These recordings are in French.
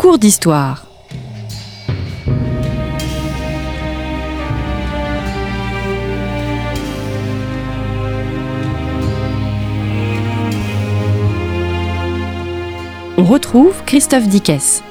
cours d'histoire. On retrouve Christophe Dickès.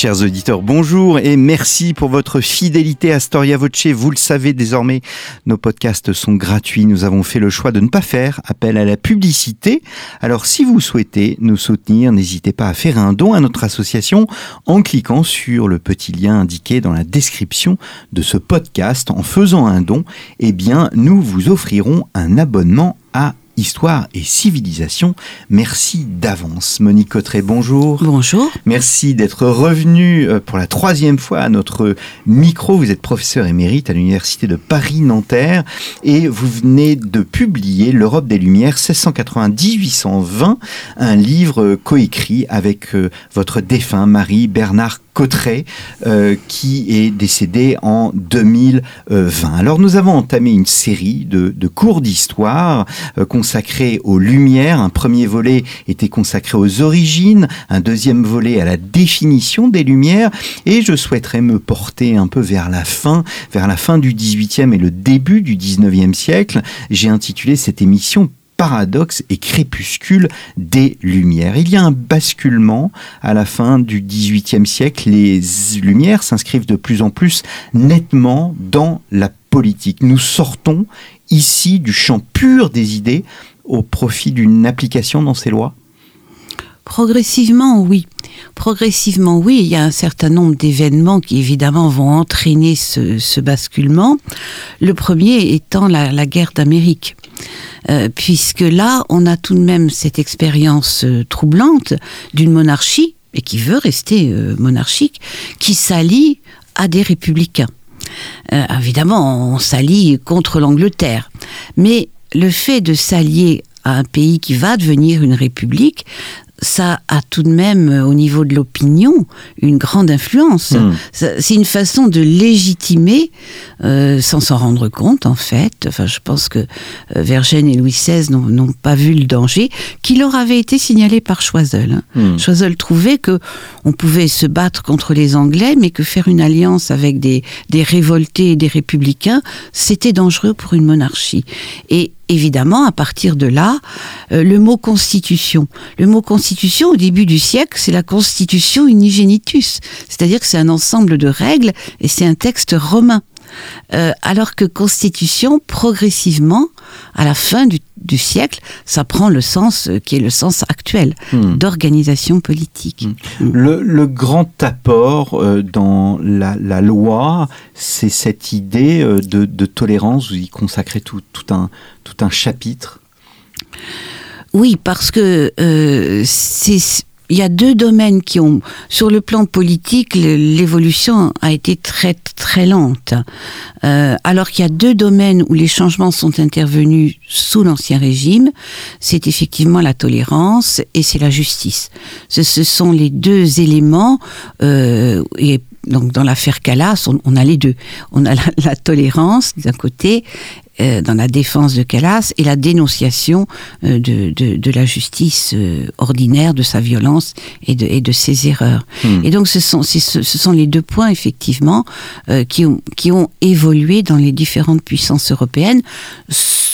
Chers auditeurs, bonjour et merci pour votre fidélité à Storia Voce. Vous le savez désormais, nos podcasts sont gratuits. Nous avons fait le choix de ne pas faire appel à la publicité. Alors si vous souhaitez nous soutenir, n'hésitez pas à faire un don à notre association en cliquant sur le petit lien indiqué dans la description de ce podcast. En faisant un don, eh bien, nous vous offrirons un abonnement à Histoire et civilisation. Merci d'avance. Monique Cotteret, bonjour. Bonjour. Merci d'être revenu euh, pour la troisième fois à notre micro. Vous êtes professeur émérite à l'Université de Paris-Nanterre et vous venez de publier L'Europe des Lumières 1680-1820, un livre coécrit avec euh, votre défunt mari Bernard Cotteret, euh, qui est décédé en 2020. Alors nous avons entamé une série de, cours d'histoire euh, consacrés aux Lumières. Un premier volet était consacré aux origines, un deuxième volet à la définition des Lumières, et je souhaiterais me porter un peu vers la fin, vers la fin du 18e et le début du 19e siècle. J'ai intitulé cette émission paradoxe et crépuscule des Lumières. Il y a un basculement à la fin du XVIIIe siècle. Les Lumières s'inscrivent de plus en plus nettement dans la politique. Nous sortons ici du champ pur des idées au profit d'une application dans ces lois? Progressivement, oui. Progressivement, oui. Il y a un certain nombre d'événements qui, évidemment, vont entraîner ce, basculement. Le premier étant la guerre d'Amérique. Euh, puisque là, on a tout de même cette expérience euh, troublante d'une monarchie, et qui veut rester euh, monarchique, qui s'allie à des républicains. évidemment, on s'allie contre l'Angleterre, mais le fait de s'allier à un pays qui va devenir une république, ça a tout de même, euh, au niveau de l'opinion, une grande influence. Hmm. C'est une façon de légitimer, euh, sans s'en rendre compte, en fait. Enfin, je pense que euh, Vergène et Louis XVI n'ont pas vu le danger, qui leur avait été signalé par Choiseul. Hein. Hmm. Choiseul trouvait que on pouvait se battre contre les Anglais, mais que faire une alliance avec des, des révoltés et des républicains, c'était dangereux pour une monarchie. Et évidemment, à partir de là, euh, le mot constitution. Le mot constitution, au début du siècle, c'est la constitution unigenitus. C'est-à-dire que c'est un ensemble de règles et c'est un texte romain. Euh, alors que constitution, progressivement, à la fin du, siècle, ça prend le sens euh, qui est le sens actuel hmm. d'organisation politique. Hmm. Le, grand apport dans la, loi, c'est cette idée de, tolérance. Vous y consacrez tout, tout, un, tout un chapitre Oui, parce que euh, il y a deux domaines qui ont, sur le plan politique, l'évolution a été très très lente. Euh, alors qu'il y a deux domaines où les changements sont intervenus sous l'ancien régime, c'est effectivement la tolérance et c'est la justice. Ce, sont les deux éléments euh, et donc dans l'affaire Calas, on, a les deux. On a la tolérance d'un côté euh, dans la défense de Calas et la dénonciation euh, de, de, de, la justice euh, ordinaire, de sa violence et de, et de ses erreurs. Hmm. Et donc ce sont, ce, ce sont les deux points effectivement qui, ont, qui ont évolué dans les différentes puissances européennes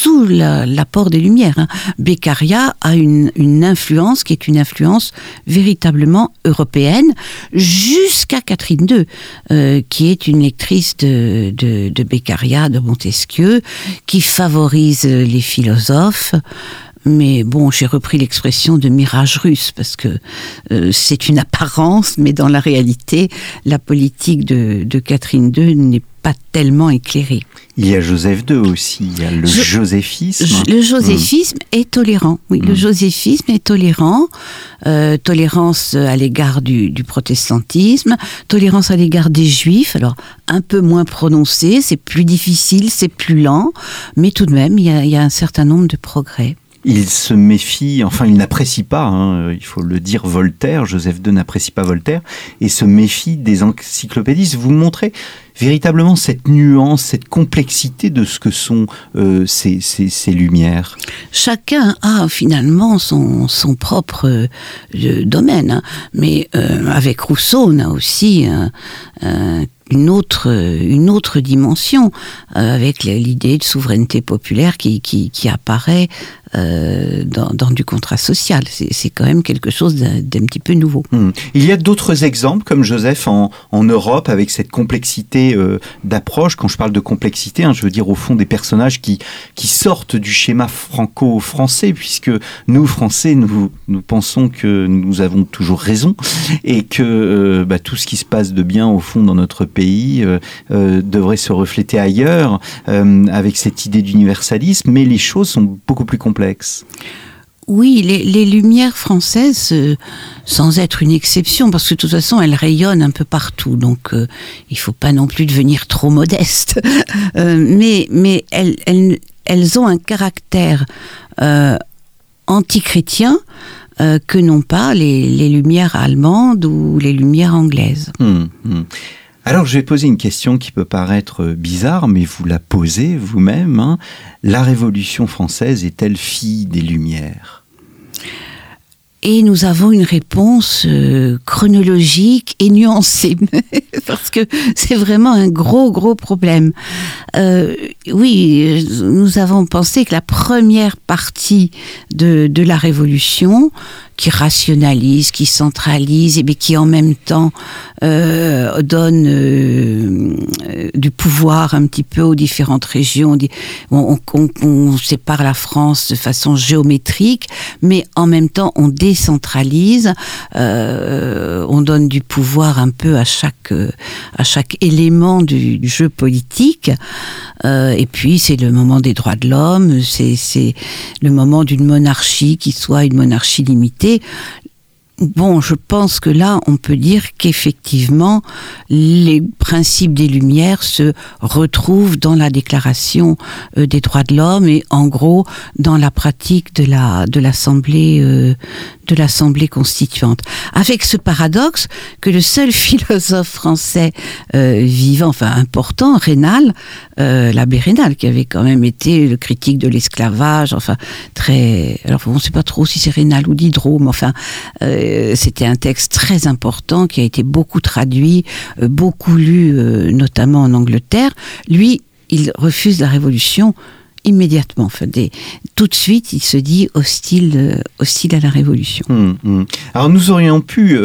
sous l'apport des Lumières. Hein. Beccaria a une, une influence qui est une influence véritablement européenne jusqu'à Catherine II, qui est une lectrice de, de, de Beccaria, de Montesquieu, qui favorise les philosophes. Mais bon, j'ai repris l'expression de mirage russe parce que euh, c'est une apparence, mais dans la réalité, la politique de, de Catherine II n'est pas tellement éclairée. Il y a Joseph II aussi, il y a le joséphisme. Le joséphisme est tolérant, oui, le hmm. joséphisme est tolérant. Euh, tolérance à l'égard du, du, protestantisme, tolérance à l'égard des juifs, alors un peu moins prononcé, c'est plus difficile, c'est plus lent, mais tout de même, il y a, il y a un certain nombre de progrès. Il se méfie, enfin il n'apprécie pas, hein, il faut le dire, Voltaire, Joseph II n'apprécie pas Voltaire, et se méfie des encyclopédistes. Vous montrez véritablement cette nuance, cette complexité de ce que sont euh, ces, ces, lumières Chacun a finalement son, son propre euh, domaine, hein. mais euh, avec Rousseau, on a aussi une autre, une autre dimension, avec l'idée de souveraineté populaire qui, qui, qui apparaît euh, dans, du contrat social. C'est quand même quelque chose d'un petit peu nouveau. Hmm. Il y a d'autres exemples, comme Joseph, en, Europe, avec cette complexité euh, d'approche. Quand je parle de complexité, hein, je veux dire au fond des personnages qui, sortent du schéma franco-français, puisque nous, Français, nous, nous pensons que nous avons toujours raison et que euh, bah, tout ce qui se passe de bien, au fond, dans notre pays devrait se refléter ailleurs, avec cette idée d'universalisme, mais les choses sont beaucoup plus complexes. Oui, les, lumières françaises, euh, sans être une exception, parce que de toute façon, elles rayonnent un peu partout, donc euh, il ne faut pas non plus devenir trop modeste. Euh, mais mais elles, elles, ont un caractère antichrétien que n'ont pas les, lumières allemandes ou les lumières anglaises. Hum, hum. Alors je vais poser une question qui peut paraître bizarre, mais vous la posez vous-même. Hein. La Révolution française est-elle fille des Lumières? Et nous avons une réponse euh, chronologique et nuancée, parce que c'est vraiment un gros, gros problème. Euh, oui, nous avons pensé que la première partie de, de la Révolution, qui rationalise, qui centralise, et qui en même temps euh, donne euh, du pouvoir un petit peu aux différentes régions. On, on, on, sépare la France de façon géométrique, mais en même temps on décentralise, euh, on donne du pouvoir un peu à chaque à chaque élément du, du jeu politique. Euh, et puis c'est le moment des droits de l'homme, c'est le moment d'une monarchie qui soit une monarchie limitée. Bon, je pense que là, on peut dire qu'effectivement, les principes des Lumières se retrouvent dans la Déclaration euh, des droits de l'homme et, en gros, dans la pratique de la de l'Assemblée euh, de l'Assemblée constituante. Avec ce paradoxe que le seul philosophe français euh, vivant, enfin important, Rénal, l'abbé Rénal, qui avait quand même été le critique de l'esclavage, enfin très, alors on ne sait pas trop si c'est Rénal ou Diderot, mais enfin euh, c'était un texte très important qui a été beaucoup traduit, euh, beaucoup lu, euh, notamment en Angleterre. Lui, il refuse la révolution immédiatement. Enfin, tout de suite, il se dit hostile, hostile à la révolution. Hum, hum. Alors nous aurions pu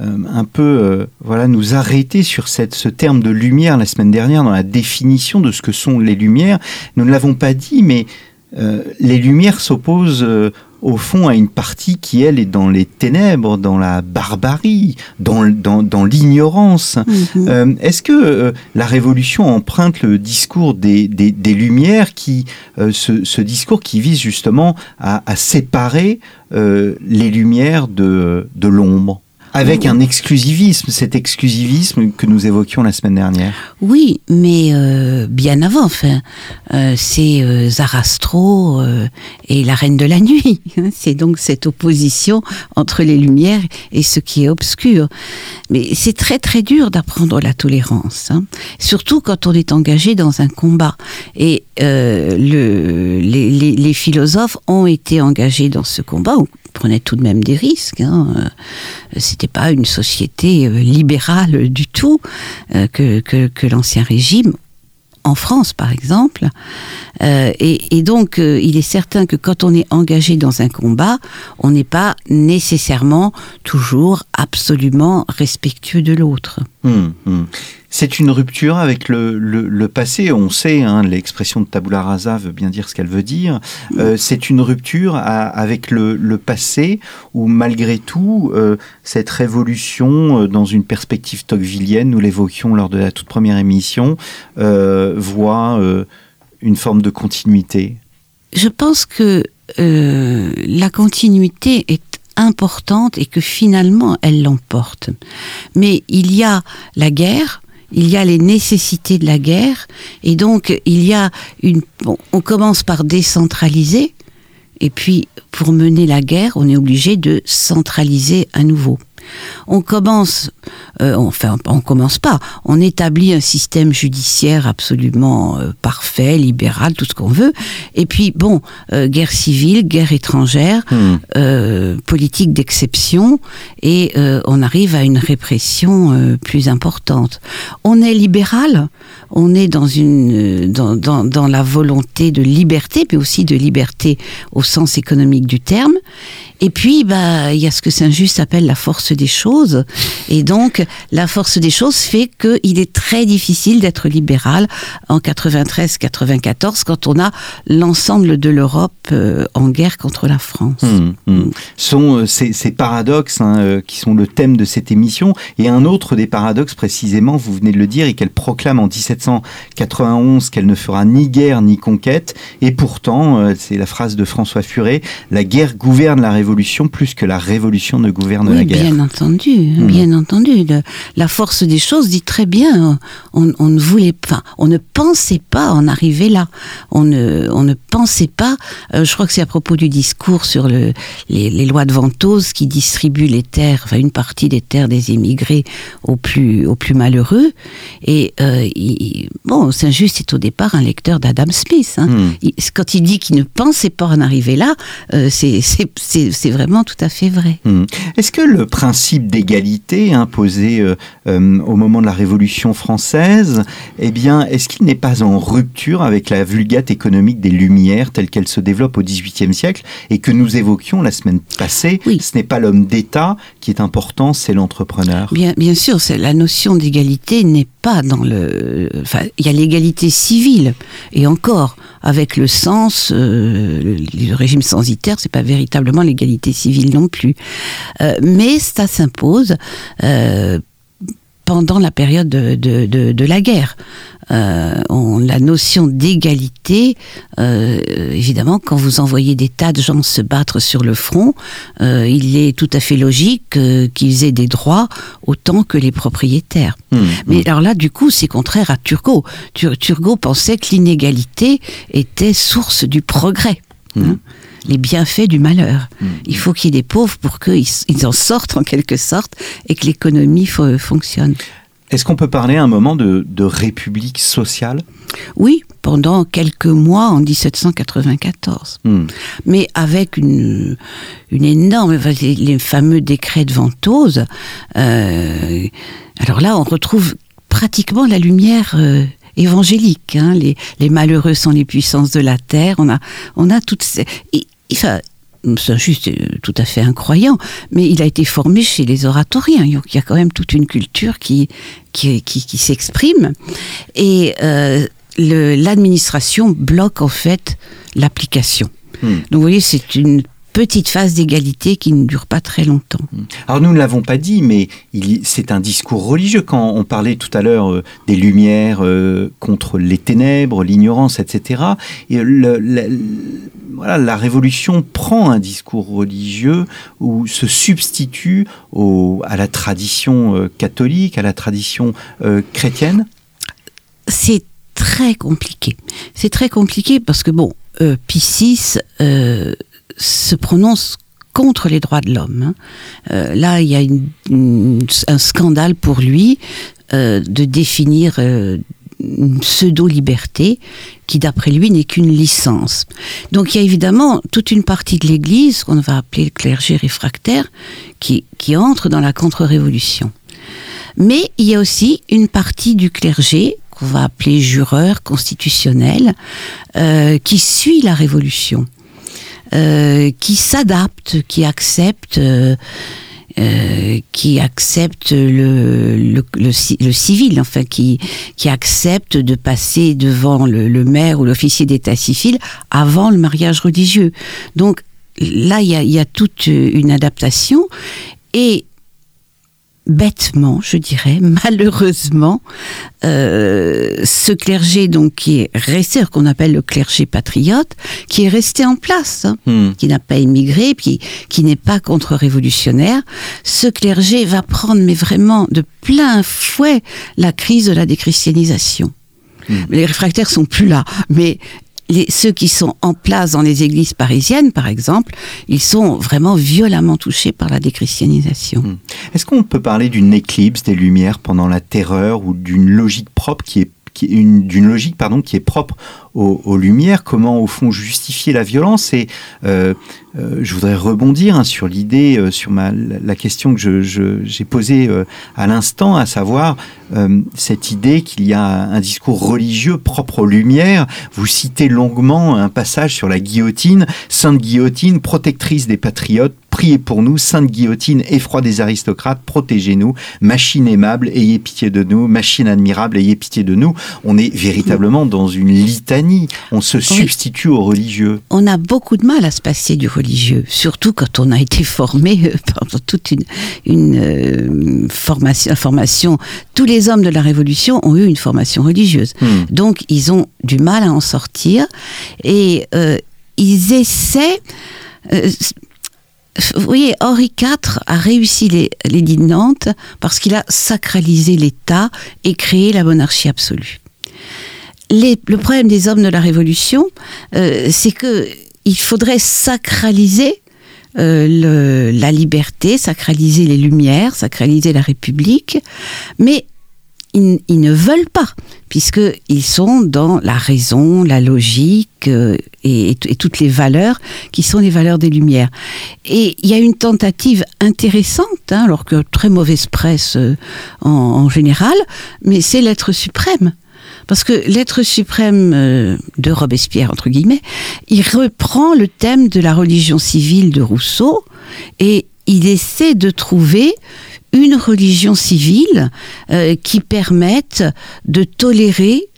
un peu voilà nous arrêter sur cette, ce terme de lumière la semaine dernière dans la définition de ce que sont les lumières. Nous ne l'avons pas dit, mais les lumières s'opposent au fond à une partie qui, elle, est dans les ténèbres, dans la barbarie, dans, dans, dans l'ignorance. Mhm. Euh, est-ce que euh, la Révolution emprunte le discours des, des, des Lumières, qui, euh, ce, ce, discours qui vise justement à, à séparer les Lumières de, de l'ombre? Avec un exclusivisme, cet exclusivisme que nous évoquions la semaine dernière. Oui, mais euh, bien avant, enfin, euh, c'est euh, Zarastro et la Reine de la Nuit. C'est donc cette opposition entre les lumières et ce qui est obscur. Mais c'est très très dur d'apprendre la tolérance, hein. surtout quand on est engagé dans un combat. Et le, les, les, les, philosophes ont été engagés dans ce combat, prenait tout de même des risques. Hein. Euh, c'était pas une société euh, libérale du tout euh, que, que, l'ancien régime en France, par exemple. Et, donc, il est certain que quand on est engagé dans un combat, on n'est pas nécessairement toujours absolument respectueux de l'autre. Hum, hum. C'est une rupture avec le, le, le passé. On sait, hein, l'expression de tabula rasa veut bien dire ce qu'elle veut dire. Euh, c'est une rupture à, avec le, le, passé où, malgré tout, euh, cette révolution, euh, dans une perspective tocquevillienne, nous l'évoquions lors de la toute première émission, euh, voit euh, une forme de continuité. Je pense que euh, la continuité est importante et que finalement elle l'emporte. Mais il y a la guerre, il y a les nécessités de la guerre, et donc il y a une. Bon, on commence par décentraliser, Et puis, pour mener la guerre, on est obligé de centraliser à nouveau. On commence, euh, enfin, on commence pas. On établit un système judiciaire absolument euh, parfait, libéral, tout ce qu'on veut. Et puis, bon, euh, guerre civile, guerre étrangère, Hmm. politique d'exception, et on arrive à une répression plus importante. On est libéral, on est dans une dans, dans, dans la volonté de liberté, mais aussi de liberté au sens économique du terme. Et puis, bah, il y a ce que Saint-Just appelle la force des choses. Et donc, la force des choses fait qu'il est très difficile d'être libéral en 93-94 quand on a l'ensemble de l'Europe euh, en guerre contre la France. Hum, hum. sont euh, ces, paradoxes hein, euh, qui sont le thème de cette émission. Et un autre des paradoxes, précisément, vous venez de le dire, et qu'elle proclame en 1791 qu'elle ne fera ni guerre ni conquête. Et pourtant, c'est la phrase de François Furet, la guerre gouverne la révolution plus que la révolution ne gouverne Oui, la guerre. bien entendu, Mhm. bien entendu. Le- la force des choses dit très bien. On, on ne voulait pas, on ne pensait pas en arriver là. On ne, on ne pensait pas. euh, je crois que c'est à propos du discours sur le, les, les lois de Ventose qui distribuent les terres, enfin une partie des terres des immigrés aux plus, aux plus malheureux. Et euh, il- bon, Saint-Just est au départ un lecteur d'Adam Smith. hein. Hmm. Il- quand il dit qu'il ne pensait pas en arriver là, euh, c'est- c'est vraiment tout à fait vrai. Hmm. Est-ce que le principe d'égalité imposé euh, euh, au moment de la Révolution française, eh bien, est-ce qu'il n'est pas en rupture avec la vulgate économique des Lumières telle qu'elle se développe au XVIIIe siècle et que nous évoquions la semaine passée Oui. Ce n'est pas l'homme d'État qui est important, c'est l'entrepreneur. Bien, bien sûr, c'est la notion d'égalité n'est il y a l'égalité civile et encore avec le sens, euh, le, régime censitaire, c'est pas véritablement l'égalité civile non plus. Euh, mais ça s'impose. Pendant la période de, de, de, de la guerre. Euh, on, la notion d'égalité, euh, évidemment, quand vous envoyez des tas de gens se battre sur le front, euh, il est tout à fait logique qu'ils aient des droits autant que les propriétaires. Hmm. Mais alors là, du coup, c'est contraire à Turgot. Tur- Turgot pensait que l'inégalité était source du progrès. hein, les bienfaits du malheur. Il faut qu'il y ait des pauvres pour qu'ils ils en sortent en quelque sorte et que l'économie fo- fonctionne. Est-ce qu'on peut parler à un moment de, de république sociale? Oui, pendant quelques mois en 1794. Hmm. mais avec une, une énorme, les, les fameux décrets de Ventose. euh, alors là, on retrouve pratiquement la lumière euh, évangélique. hein. Les, les malheureux sont les puissances de la terre. On a, on a toutes ces. et- enfin, c'est juste euh, tout à fait incroyant, mais il a été formé chez les oratoriens. Il y a quand même toute une culture qui, qui, qui, qui s'exprime. Et euh, l'administration bloque en fait l'application. Hmm. Donc vous voyez, c'est une petite phase d'égalité qui ne dure pas très longtemps. Alors nous ne l'avons pas dit, mais c'est un discours religieux. Quand on parlait tout à l'heure euh, des lumières euh, contre les ténèbres, l'ignorance, etc., et le- le- le- voilà, la Révolution prend un discours religieux ou se substitue au- à la tradition euh, catholique, à la tradition chrétienne. C'est très compliqué. C'est très compliqué parce que, bon, euh, euh, se prononce contre les droits de l'homme. hein. Euh, là, il y a un scandale pour lui euh, de définir euh, une pseudo-liberté qui, d'après lui, n'est qu'une licence. Donc il y a évidemment toute une partie de l'Église, qu'on va appeler le clergé réfractaire, qui, qui entre dans la contre-révolution. Mais il y a aussi une partie du clergé qu'on va appeler jureur constitutionnel, qui suit la révolution, euh, qui s'adapte, qui accepte, euh, euh, qui accepte le, le, le, ci- le civil, enfin qui, qui accepte de passer devant le, maire ou l'officier d'état civil avant le mariage religieux. Donc là, il y a, y a toute une adaptation et bêtement, je dirais, malheureusement, euh, ce clergé donc qui est resté, qu'on appelle le clergé patriote, qui est resté en place, hein, Hmm. qui n'a pas émigré, puis qui n'est pas contre-révolutionnaire, ce clergé va prendre, mais vraiment de plein fouet, la crise de la déchristianisation. Hmm. Les réfractaires sont plus là, mais les, ceux qui sont en place dans les églises parisiennes, par exemple, ils sont vraiment violemment touchés par la déchristianisation. Hmm. Est-ce qu'on peut parler d'une éclipse des Lumières pendant la Terreur ou d'une logique propre qui est d'une logique pardon qui est propre aux, Lumières, comment au fond justifier la violence. Et euh, euh, je voudrais rebondir hein, sur l'idée, euh, sur ma, la question que j'ai posée à l'instant, à savoir cette idée qu'il y a un discours religieux propre aux Lumières. Vous citez longuement un passage sur la guillotine, Sainte Guillotine, protectrice des patriotes, priez pour nous, Sainte Guillotine, effroi des aristocrates, protégez-nous, machine aimable, ayez pitié de nous, machine admirable, ayez pitié de nous. On est véritablement dans une litanie on se substitue aux religieux. On a beaucoup de mal à se passer du religieux, surtout quand on a été formé euh, pendant toute une, une euh, formation, formation. Tous les hommes de la Révolution ont eu une formation religieuse. Hmm. Donc ils ont du mal à en sortir et euh, ils essaient... vous voyez, Henri IV a réussi les, les de Nantes parce qu'il a sacralisé l'État et créé la monarchie absolue. Le problème des hommes de la Révolution, euh, c'est que il faudrait sacraliser euh, la liberté, sacraliser les Lumières, sacraliser la République, mais ils, ne veulent pas, puisqu'ils sont dans la raison, la logique euh, et, toutes les valeurs qui sont les valeurs des Lumières. Et il y a une tentative intéressante, hein, alors que très mauvaise presse en général, mais c'est l'être suprême. Parce que l'être suprême euh, de Robespierre, entre guillemets, il reprend le thème de la religion civile de Rousseau et il essaie de trouver une religion civile euh, qui permette de tolérer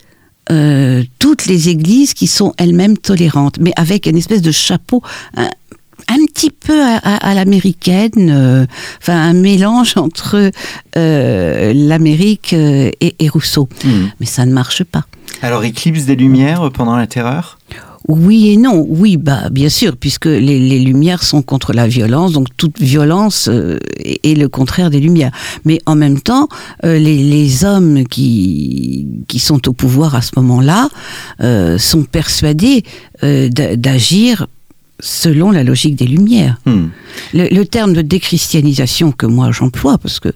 euh, toutes les églises qui sont elles-mêmes tolérantes, mais avec une espèce de chapeau, un petit peu à, l'américaine, euh, enfin un mélange entre euh, l'Amérique et, Rousseau. Hmm. Mais ça ne marche pas. Alors, éclipse des Lumières pendant la Terreur? Oui et non, oui, bah bien sûr, puisque les, lumières sont contre la violence, donc toute violence est, le contraire des lumières. Mais en même temps, les, hommes qui qui sont au pouvoir à ce moment-là sont persuadés d'agir selon la logique des Lumières. Hmm. Le, terme de déchristianisation que moi j'emploie, parce que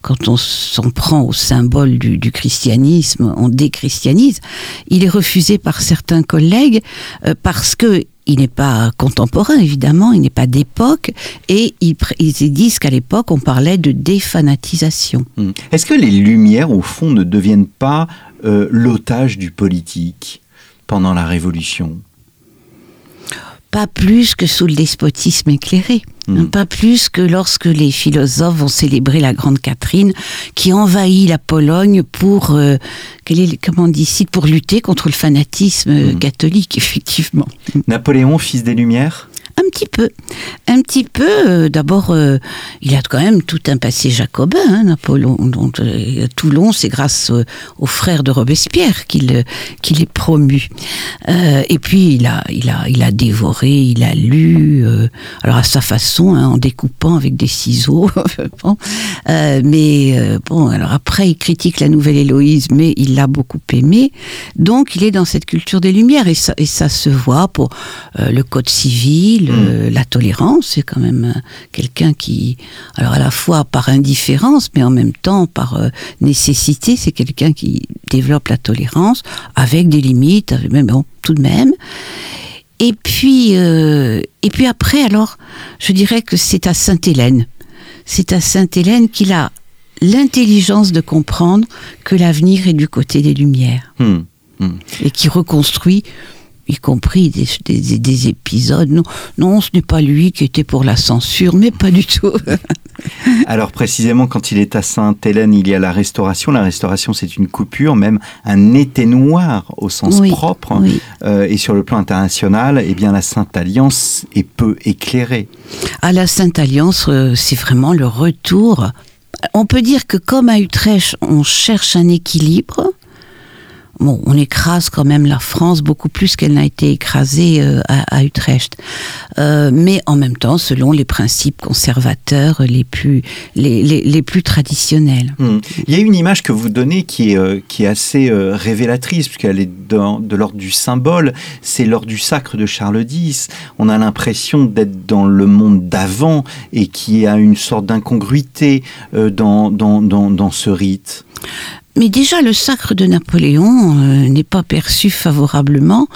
quand on s'en prend au symbole du, christianisme, on déchristianise, il est refusé par certains collègues euh, parce que il n'est pas contemporain, évidemment, il n'est pas d'époque, et ils, disent qu'à l'époque, on parlait de défanatisation. Hmm. Est-ce que les Lumières, au fond, ne deviennent pas euh, l'otage du politique pendant la Révolution? Pas plus que sous le despotisme éclairé. Hmm. Pas plus que lorsque les philosophes vont célébrer la Grande Catherine, qui envahit la Pologne pour, euh, est, comment on dit pour lutter contre le fanatisme hmm. catholique, effectivement. Napoléon, fils des Lumières? Un petit peu. Un petit peu. Euh, d'abord, euh, il a quand même tout un passé jacobin, hein, Napoléon. Euh, Toulon, c'est grâce aux frères de Robespierre qu'il qu'il est promu. et puis, il a, il, a, il a dévoré, il a lu, alors à sa façon, hein, en découpant avec des ciseaux. mais bon, alors après, il critique la nouvelle Héloïse, mais il l'a beaucoup aimé. Donc, il est dans cette culture des Lumières. Et ça, et ça se voit pour le Code civil, Mm. la tolérance, c'est quand même euh, quelqu'un qui, alors à la fois par indifférence, mais en même temps par euh, nécessité, c'est quelqu'un qui développe la tolérance avec des limites, mais bon, tout de même. Et puis, euh, et puis après, alors, je dirais que c'est à Sainte-Hélène. C'est à Sainte-Hélène qu'il a l'intelligence de comprendre que l'avenir est du côté des Lumières. Mm. Mm. Et qui reconstruit y compris des, épisodes. Non, non ce n'est pas lui qui était pour la censure, mais pas du tout. Alors précisément, quand il est à Sainte-Hélène, il y a la restauration. La restauration, c'est une coupure, même un été noir au sens propre. Euh, et sur le plan international, eh bien, la Sainte Alliance est peu éclairée. À la Sainte Alliance, euh, c'est vraiment le retour. On peut dire que comme à Utrecht, on cherche un équilibre bon, on écrase quand même la France beaucoup plus qu'elle n'a été écrasée euh, à, Utrecht. Euh, mais en même temps, selon les principes conservateurs les plus, les, plus traditionnels. Hmm. Il y a une image que vous donnez qui est, euh, qui est assez révélatrice, puisqu'elle est de l'ordre du symbole. C'est lors du sacre de Charles X. On a l'impression d'être dans le monde d'avant et qui a une sorte d'incongruité dans, dans, dans, dans ce rite. Mais déjà, le sacre de Napoléon euh, n'est pas perçu favorablement,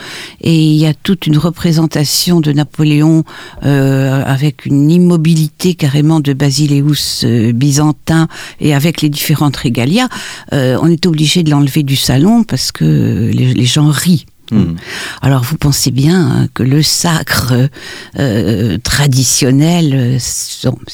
et il y a toute une représentation de Napoléon euh, avec une immobilité carrément de Basileus euh, byzantin et avec les différentes régalias. on est obligé de l'enlever du salon parce que les gens rient. Hmm. Alors vous pensez bien hein, que le sacre euh, traditionnel, euh,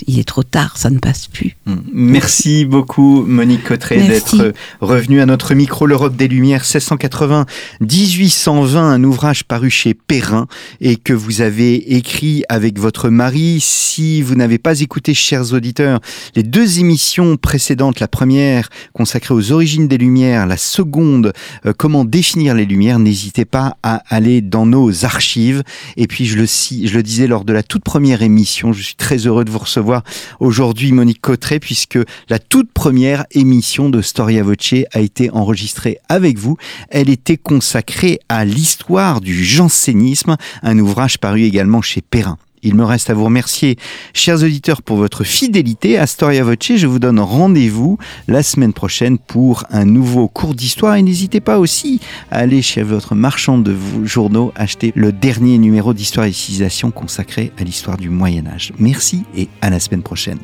il est trop tard, ça ne passe plus. Hmm. Merci beaucoup Monique Cotteret d'être revenue à notre micro L'Europe des Lumières 1680-1820, un ouvrage paru chez Perrin et que vous avez écrit avec votre mari. Si vous n'avez pas écouté, chers auditeurs, les deux émissions précédentes, la première consacrée aux origines des Lumières, la seconde, euh, comment définir les Lumières, n'hésitez pas à aller dans nos archives. Et puis, je le, disais lors de la toute première émission, je suis très heureux de vous recevoir aujourd'hui, Monique Cotteret, puisque la toute première émission de Storia Voce a été enregistrée avec vous. Elle était consacrée à l'histoire du jansénisme, un ouvrage paru également chez Perrin. Il me reste à vous remercier, chers auditeurs, pour votre fidélité à Storia Voce. Je vous donne rendez-vous la semaine prochaine pour un nouveau cours d'histoire. Et n'hésitez pas aussi à aller chez votre marchand de journaux acheter le dernier numéro d'Histoire et Civilisation consacré à l'histoire du Moyen Âge. Merci et à la semaine prochaine.